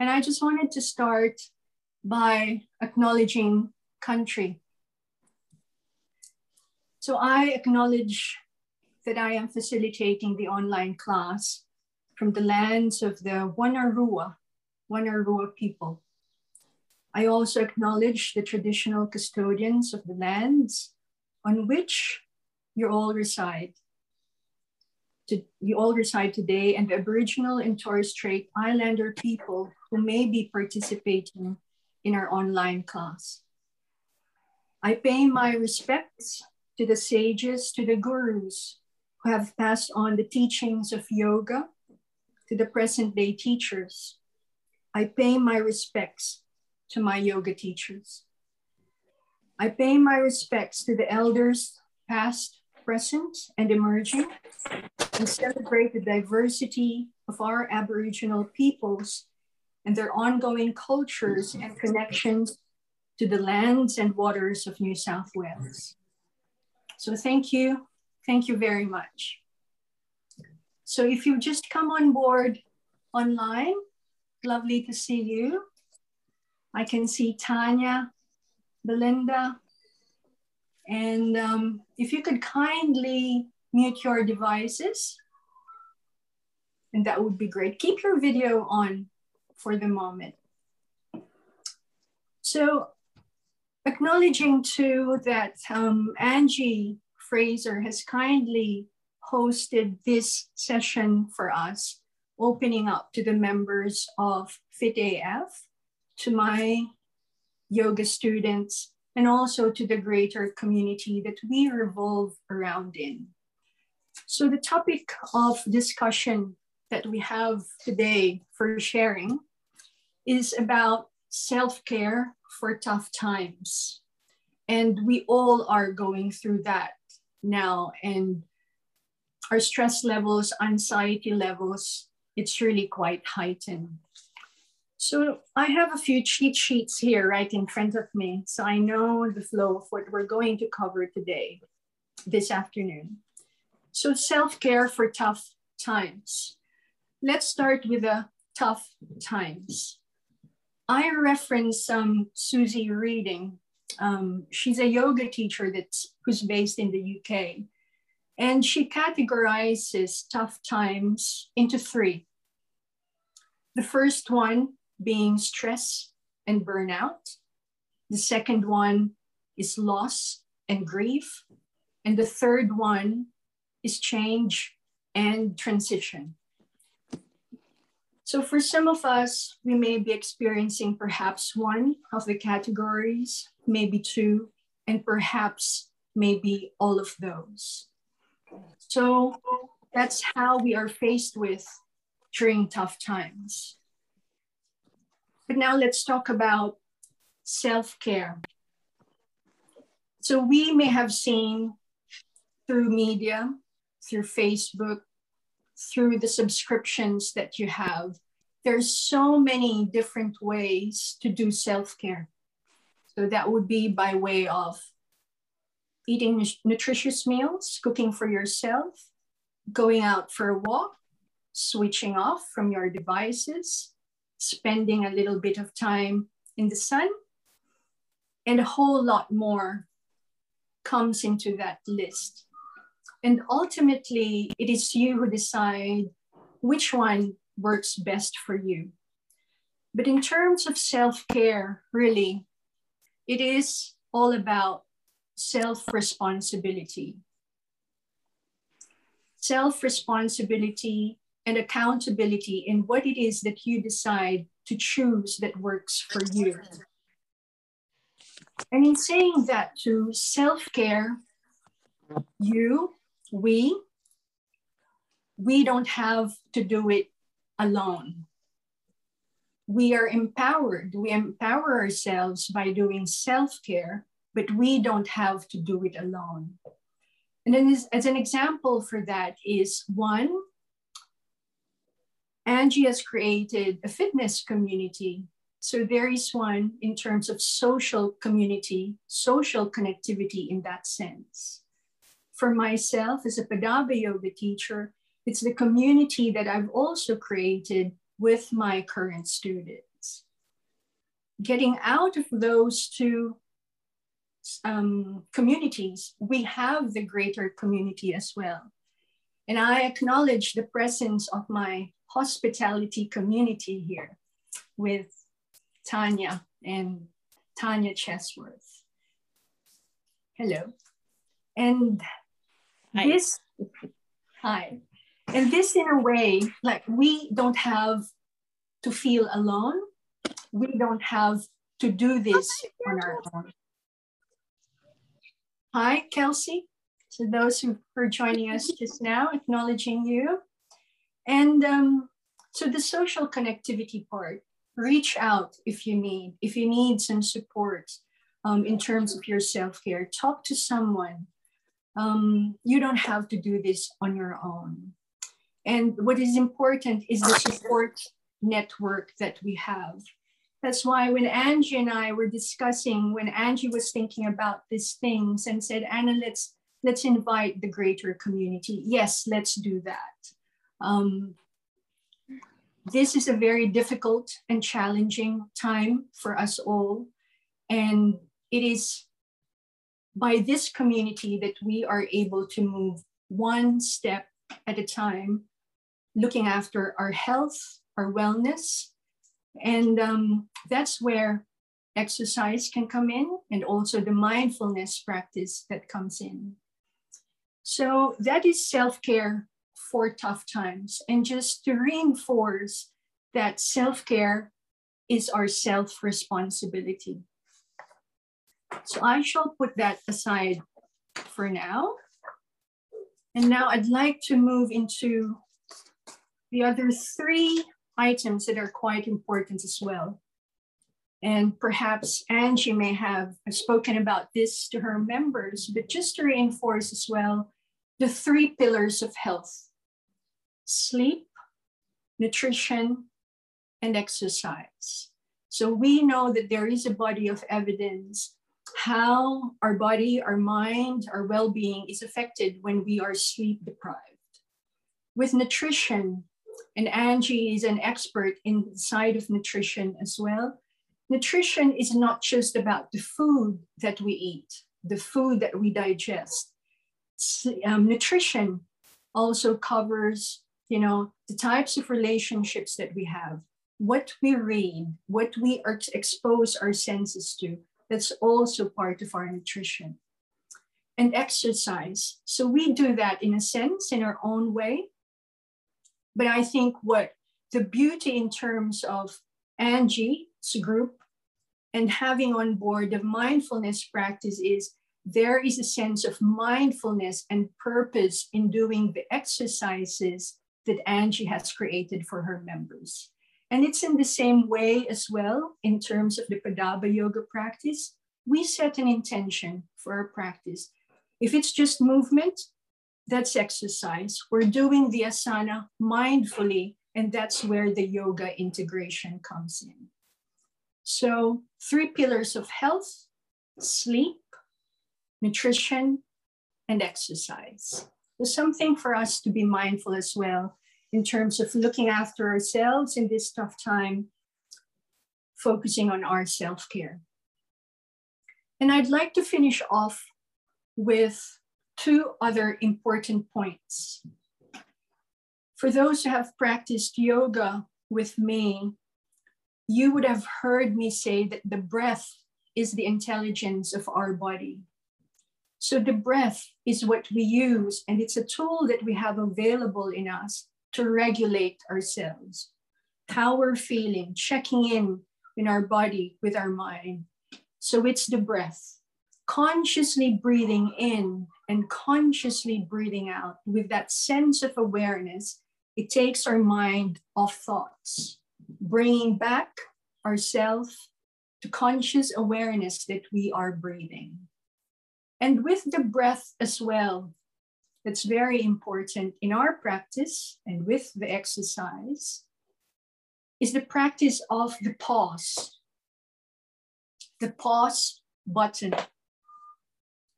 and I just wanted to start by acknowledging country. So I acknowledge that I am facilitating the online class from the lands of the Wonnarua, Wonnarua people. I also acknowledge the traditional custodians of the lands on which you all reside to, you all reside today and the Aboriginal and Torres Strait Islander people who may be participating in our online class. I pay my respects to the sages, to the gurus who have passed on the teachings of yoga, to the present day teachers. I pay my respects to my yoga teachers. I pay my respects to the elders, past, present, and emerging, and celebrate the diversity of our Aboriginal peoples and their ongoing cultures and connections to the lands and waters of New South Wales. So thank you. Thank you very much. So if you just come on board online, lovely to see you. I can see Tanya, Belinda, and um, if you could kindly mute your devices, and that would be great. Keep your video on for the moment. So acknowledging too that um, Angie Fraser has kindly hosted this session for us, opening up to the members of FitAF, to my yoga students, and also to the greater community that we revolve around in. So the topic of discussion that we have today for sharing is about self-care for tough times. And we all are going through that now. And our stress levels, anxiety levels, it's really quite heightened. So I have a few cheat sheets here right in front of me. So I know the flow of what we're going to cover today, this afternoon. So self-care for tough times. Let's start with the tough times. I reference um, Suzy Reading. Um, she's a yoga teacher that's who's based in the UK. And she categorizes tough times into three. The first one being stress and burnout. The second one is loss and grief. And the third one is change and transition. So for some of us, we may be experiencing perhaps one of the categories, maybe two, and perhaps maybe all of those. So that's how we are faced with during tough times. But now let's talk about self care. So we may have seen through media, through Facebook, through the subscriptions that you have, there's so many different ways to do self care. So that would be by way of eating nutritious meals, cooking for yourself, going out for a walk, switching off from your devices, spending a little bit of time in the sun, and a whole lot more comes into that list. And ultimately, it is you who decide which one works best for you. But in terms of self care, really, it is all about self responsibility. Self responsibility and accountability in what it is that you decide to choose that works for you. And in saying that to self care, you, we, we don't have to do it alone. we are empowered. We empower ourselves by doing self care, but we don't have to do it alone. And then, as, as an example for that, is one, Angie has created a fitness community. So there is one in terms of social community, social connectivity in that sense. For myself as a Padaba yoga teacher, it's the community that I've also created with my current students. Getting out of those two um, communities, we have the greater community as well. And I acknowledge the presence of my hospitality community here with Tanya and Tanya Chesworth. Hello. And hi. this, hi. And this, in a way, like we don't have to feel alone. We don't have to do this on our own. Hi, Kelsey. So those who are joining us just now, acknowledging you. And um, so the social connectivity part, reach out if you need, if you need some support um, in terms of your self-care, talk to someone. Um, you don't have to do this on your own. And what is important is the support network that we have. That's why when Angie and I were discussing, when Angie was thinking about these things and said, Anna, let's let's invite the greater community. Yes, let's do that. Um, this is a very difficult and challenging time for us all. And it is by this community that we are able to move one step at a time looking after our health, our wellness. And um, that's where exercise can come in and also the mindfulness practice that comes in. So that is self care for tough times. And just to reinforce that self care is our self responsibility. So I shall put that aside for now. And now I'd like to move into the other three items that are quite important as well. And perhaps Angie may have spoken about this to her members, but just to reinforce as well the three pillars of health sleep, nutrition, and exercise. So we know that there is a body of evidence how our body, our mind, our well being is affected when we are sleep deprived. With nutrition, and Angie is an expert in the side of nutrition as well. Nutrition is not just about the food that we eat, the food that we digest. Um, nutrition also covers, you know, the types of relationships that we have, what we read, what we expose our senses to. That's also part of our nutrition. And exercise. So we do that in a sense in our own way but I think what the beauty in terms of Angie's group and having on board the mindfulness practice is there is a sense of mindfulness and purpose in doing the exercises that Angie has created for her members. And it's in the same way as well in terms of the Padaba yoga practice. We set an intention for our practice. If it's just movement, that's exercise. We're doing the asana mindfully, and that's where the yoga integration comes in. So, three pillars of health sleep, nutrition, and exercise. There's something for us to be mindful as well in terms of looking after ourselves in this tough time, focusing on our self care. And I'd like to finish off with two other important points. For those who have practiced yoga with me, you would have heard me say that the breath is the intelligence of our body. So the breath is what we use, and it's a tool that we have available in us to regulate ourselves, how we're feeling, checking in in our body with our mind. So it's the breath consciously breathing in and consciously breathing out with that sense of awareness, it takes our mind off thoughts. bringing back ourselves to conscious awareness that we are breathing. And with the breath as well, that's very important in our practice and with the exercise, is the practice of the pause. The pause button.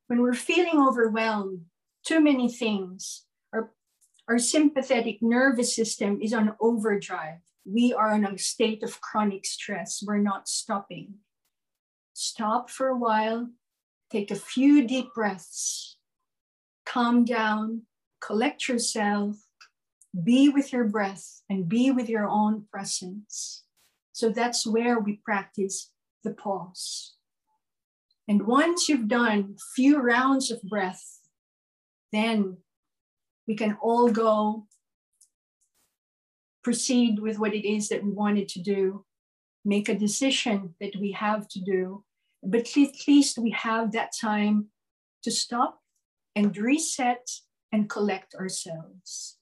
When we're feeling overwhelmed, too many things, our, our sympathetic nervous system is on overdrive. We are in a state of chronic stress. We're not stopping. Stop for a while, take a few deep breaths, calm down, collect yourself, be with your breath and be with your own presence. So that's where we practice the pause. And once you've done a few rounds of breath, then we can all go proceed with what it is that we wanted to do, make a decision that we have to do. But at least we have that time to stop and reset and collect ourselves.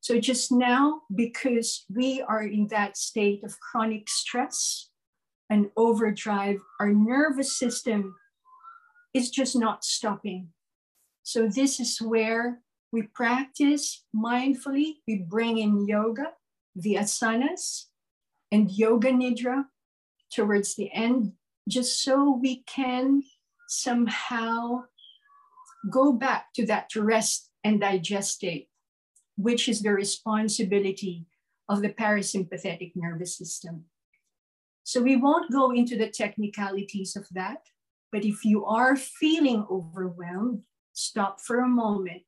So just now, because we are in that state of chronic stress and overdrive, our nervous system is just not stopping. So this is where we practice mindfully. We bring in yoga, the asanas, and yoga nidra towards the end, just so we can somehow go back to that rest and digest state which is the responsibility of the parasympathetic nervous system. So we won't go into the technicalities of that, but if you are feeling overwhelmed, stop for a moment,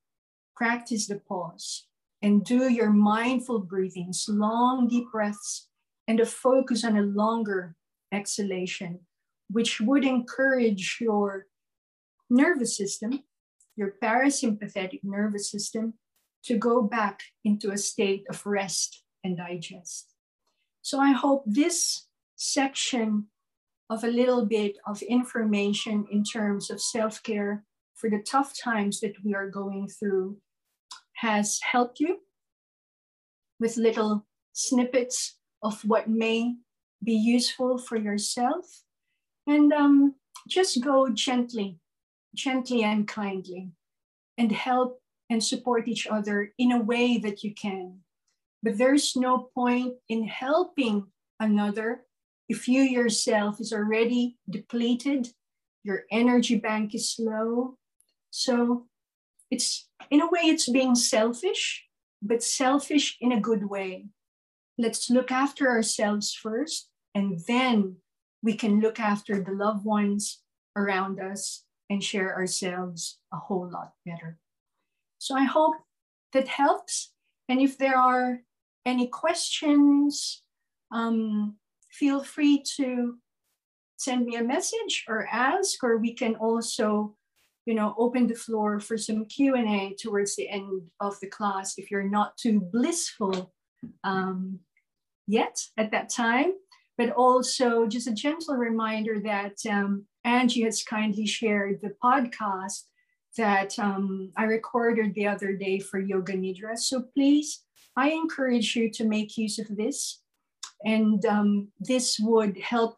practice the pause, and do your mindful breathings, long deep breaths, and a focus on a longer exhalation, which would encourage your nervous system, your parasympathetic nervous system, to go back into a state of rest and digest. So I hope this section of a little bit of information in terms of self care for the tough times that we are going through has helped you with little snippets of what may be useful for yourself. And um, just go gently, gently and kindly, and help and support each other in a way that you can. But there's no point in helping another if you yourself is already depleted, your energy bank is low. So it's in a way it's being selfish, but selfish in a good way. Let's look after ourselves first, and then we can look after the loved ones around us and share ourselves a whole lot better. So I hope that helps. And if there are any questions, um, feel free to send me a message or ask, or we can also, you know, open the floor for some Q&A towards the end of the class if you're not too blissful um, yet at that time. But also just a gentle reminder that um, Angie has kindly shared the podcast that um, I recorded the other day for Yoga Nidra. So please, I encourage you to make use of this. And um, this would help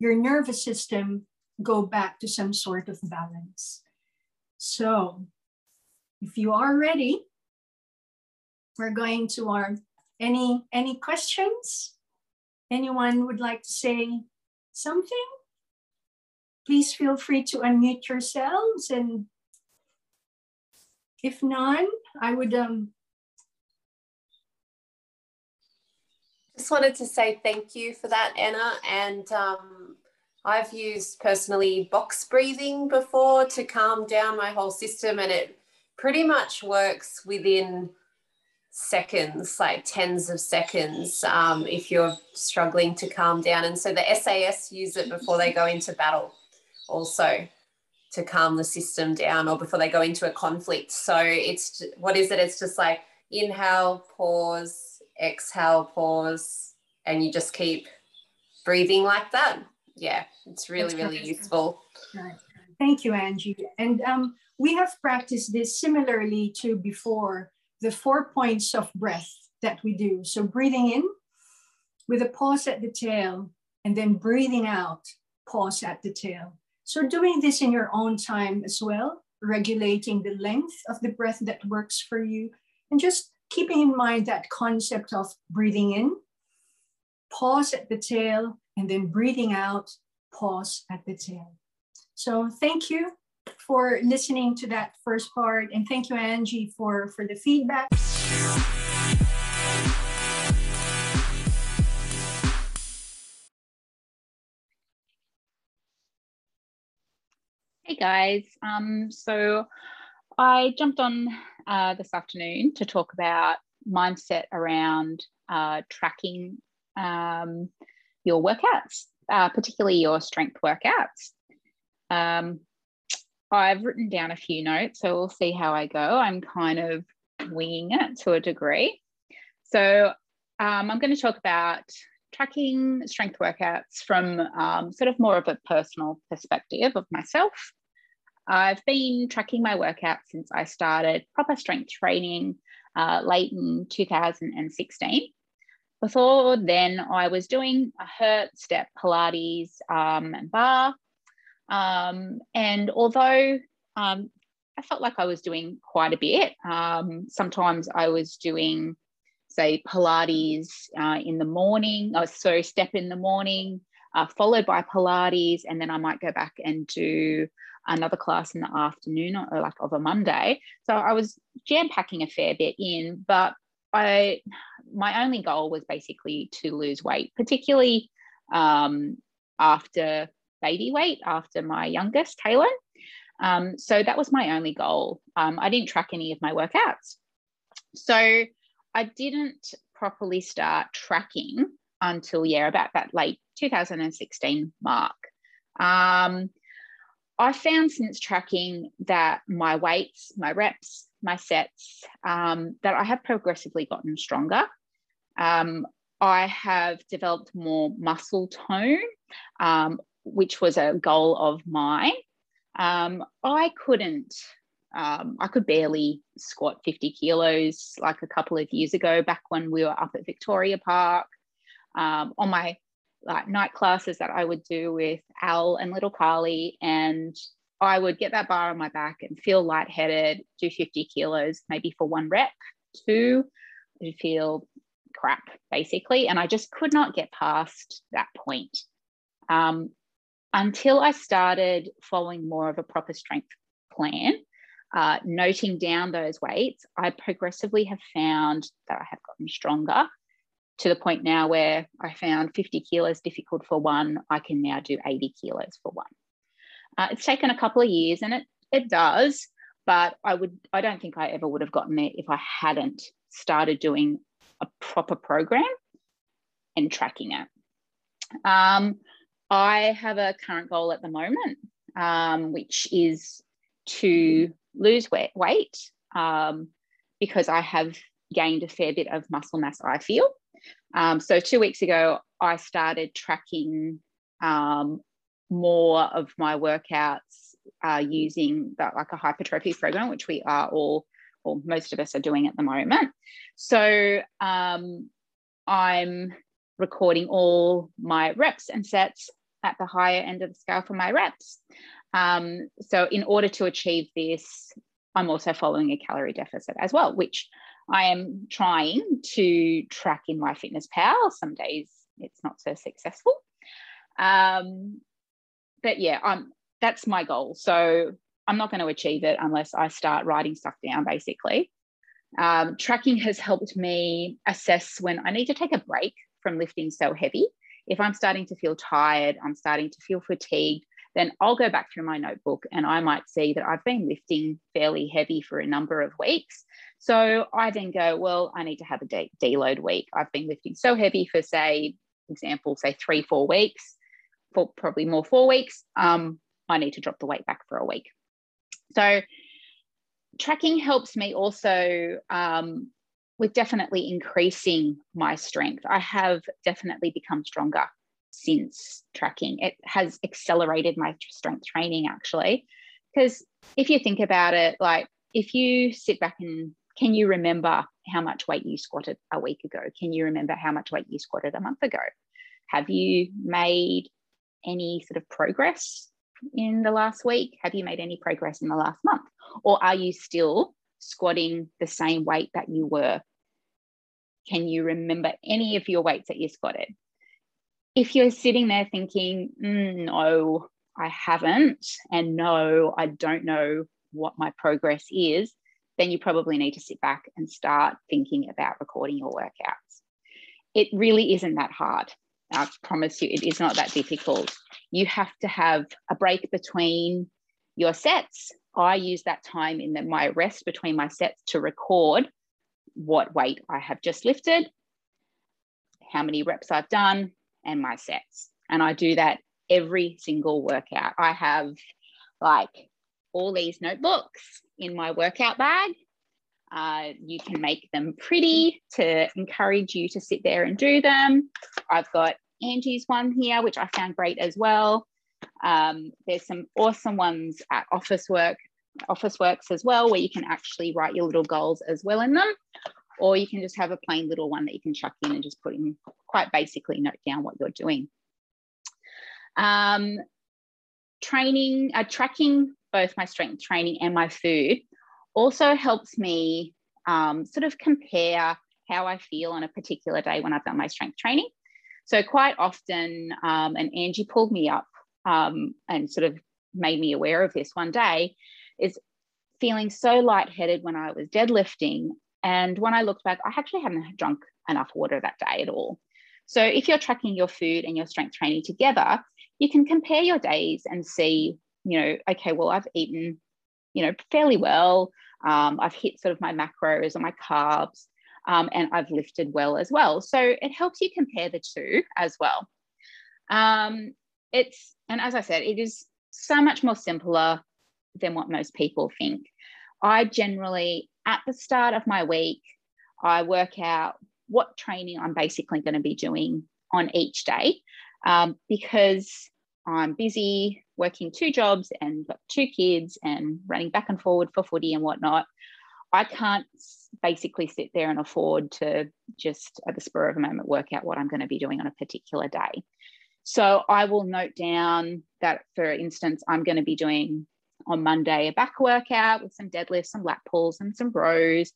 your nervous system go back to some sort of balance. So if you are ready, we're going to our any any questions? Anyone would like to say something? Please feel free to unmute yourselves and if none, I would um, just wanted to say thank you for that, Anna. And um, I've used personally box breathing before to calm down my whole system, and it pretty much works within seconds, like tens of seconds, um, if you're struggling to calm down. And so the SAS use it before they go into battle, also to calm the system down or before they go into a conflict. So it's what is it? It's just like inhale, pause, exhale, pause, and you just keep breathing like that. Yeah, it's really, really useful. Right. Thank you, Angie. And um, we have practiced this similarly to before the four points of breath that we do. So breathing in, with a pause at the tail and then breathing out, pause at the tail. So doing this in your own time as well, regulating the length of the breath that works for you, and just keeping in mind that concept of breathing in, pause at the tail, and then breathing out, pause at the tail. So thank you for listening to that first part. And thank you, Angie, for, for the feedback. Hey guys, um, so I jumped on uh, this afternoon to talk about mindset around uh, tracking um, your workouts, uh, particularly your strength workouts. Um, I've written down a few notes, so we'll see how I go. I'm kind of winging it to a degree. So um, I'm going to talk about tracking strength workouts from um, sort of more of a personal perspective of myself. I've been tracking my workouts since I started proper strength training uh, late in 2016. Before then, I was doing a HIIT, step, Pilates, um, and barre. Um, and although um, I felt like I was doing quite a bit, um, sometimes I was doing say Pilates uh, in the morning, oh, so step in the morning, uh, followed by Pilates, and then I might go back and do another class in the afternoon or like of a Monday. So I was jam packing a fair bit in, but I my only goal was basically to lose weight, particularly um, after baby weight, after my youngest Taylor. Um, so that was my only goal. Um, I didn't track any of my workouts. So I didn't properly start tracking until, yeah, about that late 2016 mark. Um, I found since tracking that my weights, my reps, my sets, um, that I have progressively gotten stronger. Um, I have developed more muscle tone, um, which was a goal of mine. Um, I couldn't um, I could barely squat 50 kilos like a couple of years ago, back when we were up at Victoria Park. Um, on my like night classes that I would do with Al and little Carly, and I would get that bar on my back and feel lightheaded, do 50 kilos, maybe for one rep, two, I'd feel crap basically. And I just could not get past that point um, until I started following more of a proper strength plan uh, noting down those weights, I progressively have found that I have gotten stronger to the point now where I found 50 kilos difficult for one, I can now do 80 kilos for one. Uh, it's taken a couple of years and it, it does, but I would I don't think I ever would have gotten there if I hadn't started doing a proper program and tracking it. Um, I have a current goal at the moment, um, which is to lose weight um, because I have gained a fair bit of muscle mass, I feel. Um, so, two weeks ago, I started tracking um, more of my workouts uh, using that, like a hypertrophy program, which we are all, or most of us are doing at the moment. So, um, I'm recording all my reps and sets at the higher end of the scale for my reps. Um, so, in order to achieve this, I'm also following a calorie deficit as well, which I am trying to track in MyFitnessPal. Some days it's not so successful. Um, but yeah, I'm, that's my goal. So I'm not going to achieve it unless I start writing stuff down, basically. Um, tracking has helped me assess when I need to take a break from lifting so heavy. If I'm starting to feel tired, I'm starting to feel fatigued, then I'll go back through my notebook and I might see that I've been lifting fairly heavy for a number of weeks. So I then go, well, I need to have a de- deload week. I've been lifting so heavy for, say, example, say three, four weeks, for probably more four weeks. Um, I need to drop the weight back for a week. So tracking helps me also um, with definitely increasing my strength. I have definitely become stronger since tracking. It has accelerated my strength training actually. Because if you think about it, like if you sit back and can you remember how much weight you squatted a week ago? Can you remember how much weight you squatted a month ago? Have you made any sort of progress in the last week? Have you made any progress in the last month? Or are you still squatting the same weight that you were? Can you remember any of your weights that you squatted? If you're sitting there thinking, mm, no, I haven't, and no, I don't know what my progress is, then you probably need to sit back and start thinking about recording your workouts. It really isn't that hard. I promise you, it is not that difficult. You have to have a break between your sets. I use that time in the, my rest between my sets to record what weight I have just lifted, how many reps I've done, and my sets. And I do that every single workout. I have like all these notebooks in my workout bag. Uh, you can make them pretty to encourage you to sit there and do them. I've got Angie's one here, which I found great as well. Um, there's some awesome ones at Officework, Officeworks as well, where you can actually write your little goals as well in them. Or you can just have a plain little one that you can chuck in and just put in quite basically note down what you're doing. Um, training, uh, tracking both my strength training and my food also helps me um, sort of compare how I feel on a particular day when I've done my strength training. So quite often, um, and Angie pulled me up um, and sort of made me aware of this one day, is feeling so lightheaded when I was deadlifting. And when I looked back, I actually hadn't drunk enough water that day at all. So if you're tracking your food and your strength training together, you can compare your days and see, you know, okay, well, I've eaten, you know, fairly well. Um, I've hit sort of my macros or my carbs um, and I've lifted well as well. So it helps you compare the two as well. Um, it's, and as I said, it is so much more simpler than what most people think. I generally, at the start of my week, I work out what training I'm basically going to be doing on each day um, because I'm busy working two jobs and got two kids and running back and forward for footy and whatnot. I can't basically sit there and afford to just at the spur of a moment work out what I'm going to be doing on a particular day. So I will note down that, for instance, I'm going to be doing on Monday a back workout with some deadlifts, some lat pulls, and some rows.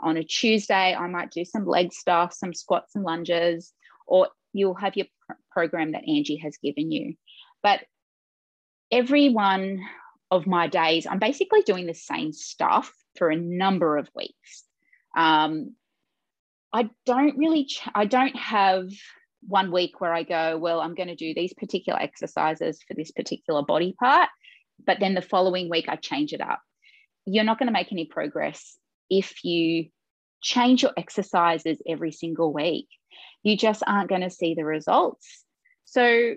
On a Tuesday, I might do some leg stuff, some squats and lunges, or you'll have your pr- program that Angie has given you. But every one of my days, I'm basically doing the same stuff for a number of weeks. Um, I don't really, ch- I don't have one week where I go, well, I'm going to do these particular exercises for this particular body part. But then the following week, I change it up. You're not going to make any progress if you change your exercises every single week. You just aren't going to see the results. So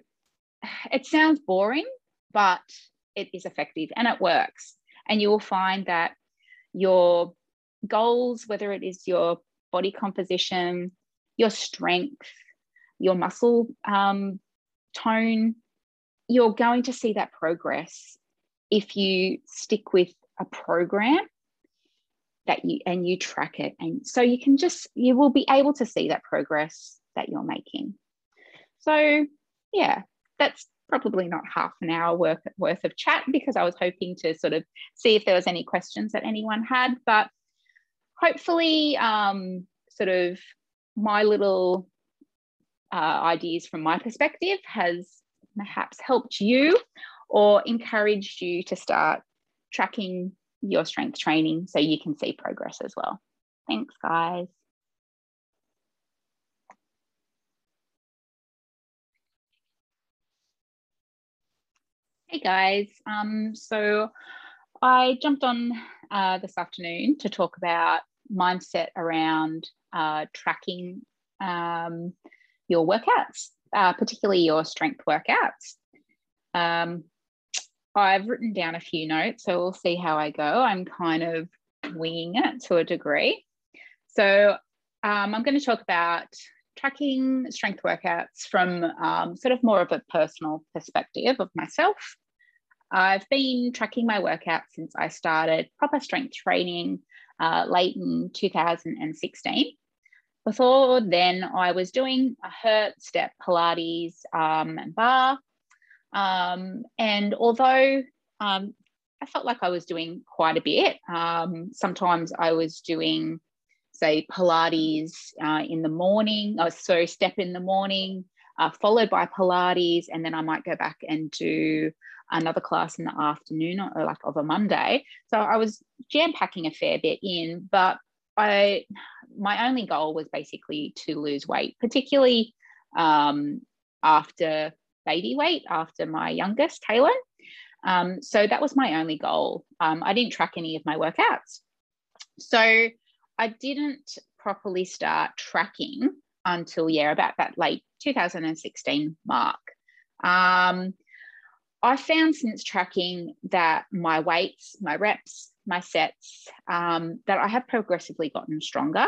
it sounds boring, but it is effective and it works. And you will find that your goals, whether it is your body composition, your strength, your muscle um, tone, you're going to see that progress if you stick with a program that you and you track it and so you can just you will be able to see that progress that you're making so yeah that's probably not half an hour worth, worth of chat because I was hoping to sort of see if there was any questions that anyone had. But hopefully, um, sort of my little uh, ideas from my perspective has perhaps helped you or encouraged you to start tracking your strength training so you can see progress as well. Thanks, guys. Hey guys, um, so I jumped on uh, this afternoon to talk about mindset around uh, tracking um, your workouts, uh, particularly your strength workouts. Um, I've written down a few notes, so we'll see how I go. I'm kind of winging it to a degree. So um, I'm going to talk about tracking strength workouts from um, sort of more of a personal perspective of myself I've been tracking my workouts since I started proper strength training uh, late in 2016. Before then, I was doing a HIIT, step, Pilates, um, and barre. Um, and although um, I felt like I was doing quite a bit, um, sometimes I was doing, say, Pilates uh, in the morning, oh, so step in the morning, uh, followed by Pilates, and then I might go back and do another class in the afternoon or like of a Monday. So I was jam packing a fair bit in, but I my only goal was basically to lose weight, particularly um, after baby weight, after my youngest, Kaylin. Um, so that was my only goal. Um, I didn't track any of my workouts. So I didn't properly start tracking until, yeah, about that late 2016 mark. Um, I found since tracking that my weights, my reps, my sets, um, that I have progressively gotten stronger.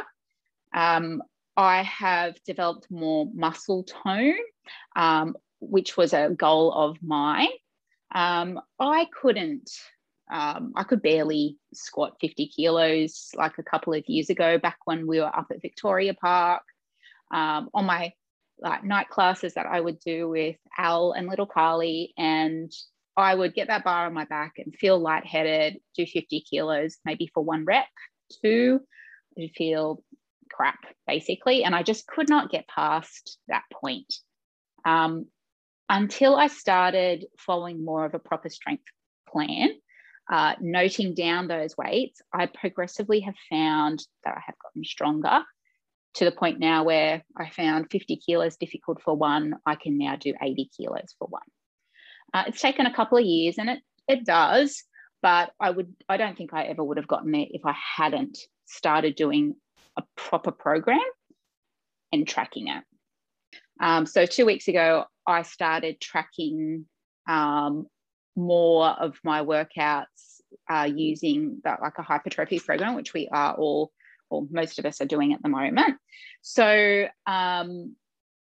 Um, I have developed more muscle tone, um, which was a goal of mine. Um, I couldn't, um, I could barely squat 50 kilos like a couple of years ago, back when we were up at Victoria Park. Um, on my like night classes that I would do with Al and little Carly, and I would get that bar on my back and feel lightheaded, do 50 kilos, maybe for one rep, two, feel crap basically. And I just could not get past that point um, until I started following more of a proper strength plan. Uh, noting down those weights, I progressively have found that I have gotten stronger to the point now where I found 50 kilos difficult for one, I can now do 80 kilos for one. Uh, it's taken a couple of years and it, it does, but I would I don't think I ever would have gotten there if I hadn't started doing a proper program and tracking it. Um, so two weeks ago, I started tracking um, more of my workouts uh, using that like a hypertrophy program, which we are all or most of us are doing at the moment. So um,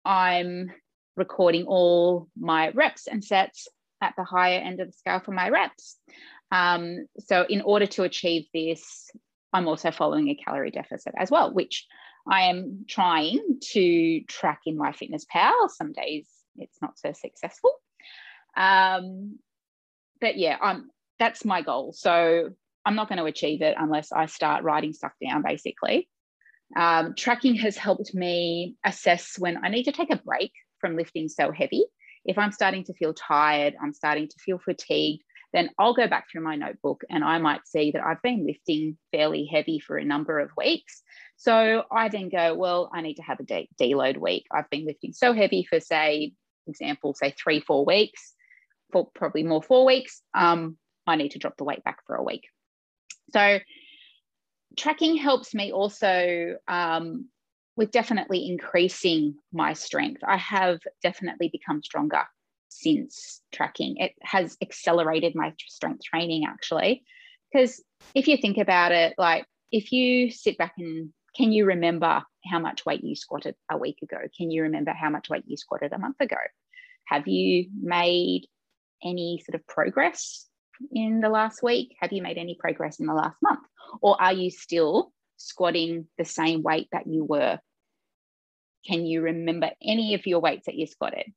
I'm recording all my reps and sets at the higher end of the scale for my reps. Um, so in order to achieve this, I'm also following a calorie deficit as well, which I am trying to track in MyFitnessPal. Some days it's not so successful. Um, but yeah, I'm that's my goal. So I'm not going to achieve it unless I start writing stuff down, basically. Um, tracking has helped me assess when I need to take a break from lifting so heavy. If I'm starting to feel tired, I'm starting to feel fatigued, then I'll go back through my notebook and I might see that I've been lifting fairly heavy for a number of weeks. So I then go, well, I need to have a de- deload week. I've been lifting so heavy for, say, example, say three, four weeks, for probably more four weeks. Um, I need to drop the weight back for a week. So tracking helps me also um, with definitely increasing my strength. I have definitely become stronger since tracking. It has accelerated my strength training actually. Because if you think about it, like if you sit back and can you remember how much weight you squatted a week ago? Can you remember how much weight you squatted a month ago? Have you made any sort of progress in the last week? Have you made any progress in the last month? Or are you still squatting the same weight that you were? Can you remember any of your weights that you squatted?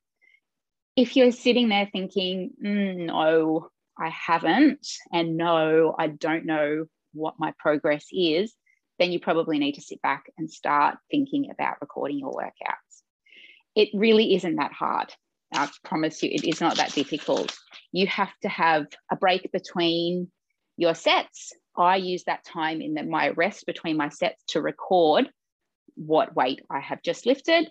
If you're sitting there thinking, mm, no, I haven't, and no, I don't know what my progress is, then you probably need to sit back and start thinking about recording your workouts. It really isn't that hard. I promise you, it is not that difficult. You have to have a break between your sets. I use that time in the, my rest between my sets to record what weight I have just lifted,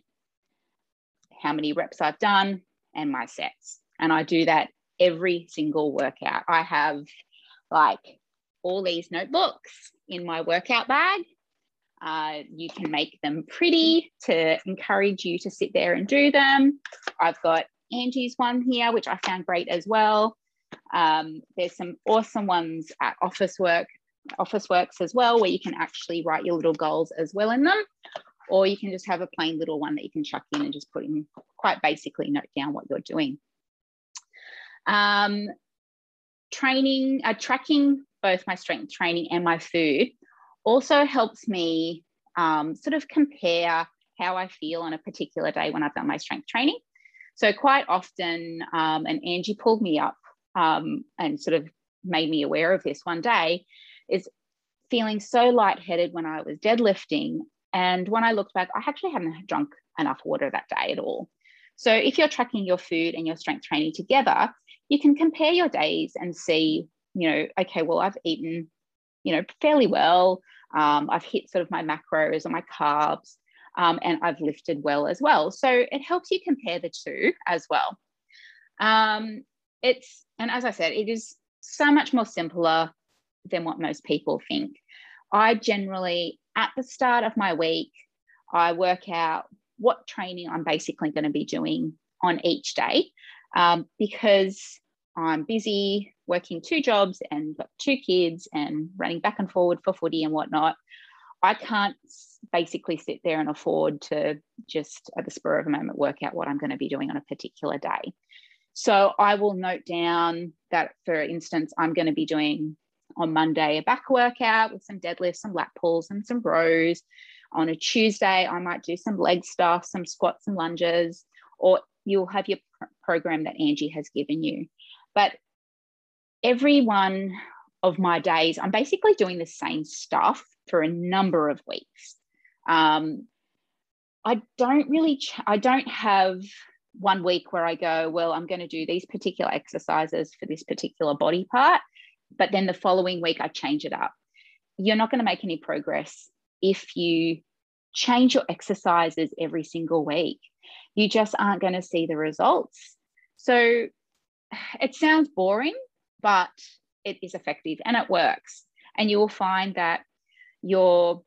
how many reps I've done, and my sets. And I do that every single workout. I have like all these notebooks in my workout bag. Uh, you can make them pretty to encourage you to sit there and do them. I've got Angie's one here, which I found great as well. Um, there's some awesome ones at Officework, Officeworks as well, where you can actually write your little goals as well in them. Or you can just have a plain little one that you can chuck in and just put in quite basically note down what you're doing. Um, training, uh, tracking both my strength training and my food. also helps me um, sort of compare how I feel on a particular day when I've done my strength training. So quite often, um, and Angie pulled me up um, and sort of made me aware of this one day, is feeling so lightheaded when I was deadlifting. And when I looked back, I actually hadn't drunk enough water that day at all. So if you're tracking your food and your strength training together, you can compare your days and see, you know, okay, well, I've eaten, you know, fairly well. Um, I've hit sort of my macros or my carbs, um, and I've lifted well as well. So it helps you compare the two as well. Um, it's, and as I said, it is so much more simpler than what most people think. I generally, at the start of my week, I work out what training I'm basically going to be doing on each day um, because I'm busy working two jobs and got two kids and running back and forward for footy and whatnot. I can't basically sit there and afford to just at the spur of a moment work out what I'm going to be doing on a particular day. So I will note down that, for instance, I'm going to be doing on Monday a back workout with some deadlifts, some lat pulls, and some rows. On a Tuesday, I might do some leg stuff, some squats, some lunges, or you'll have your pr- program that Angie has given you. But every one of my days, I'm basically doing the same stuff for a number of weeks. Um, I don't really, ch- I don't have one week where I go, well, I'm going to do these particular exercises for this particular body part. But then the following week, I change it up. You're not going to make any progress if you change your exercises every single week. You just aren't going to see the results. So it sounds boring, but it is effective and it works. And you will find that your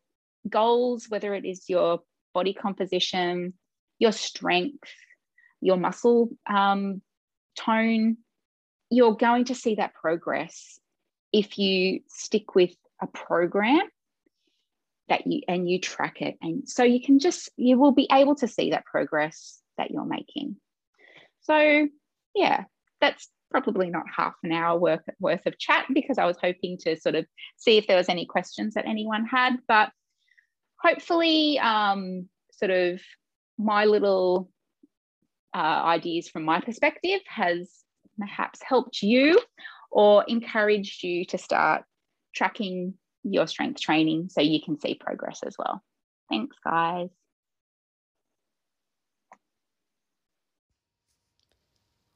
goals, whether it is your body composition, your strength, your muscle um, tone, you're going to see that progress if you stick with a program that you and you track it and so you can just you will be able to see that progress that you're making. So yeah that's probably not half an hour worth, worth of chat because i was hoping to sort of see if there was any questions that anyone had but hopefully um, sort of my little uh, ideas from my perspective has perhaps helped you or encouraged you to start tracking your strength training so you can see progress as well. Thanks, guys.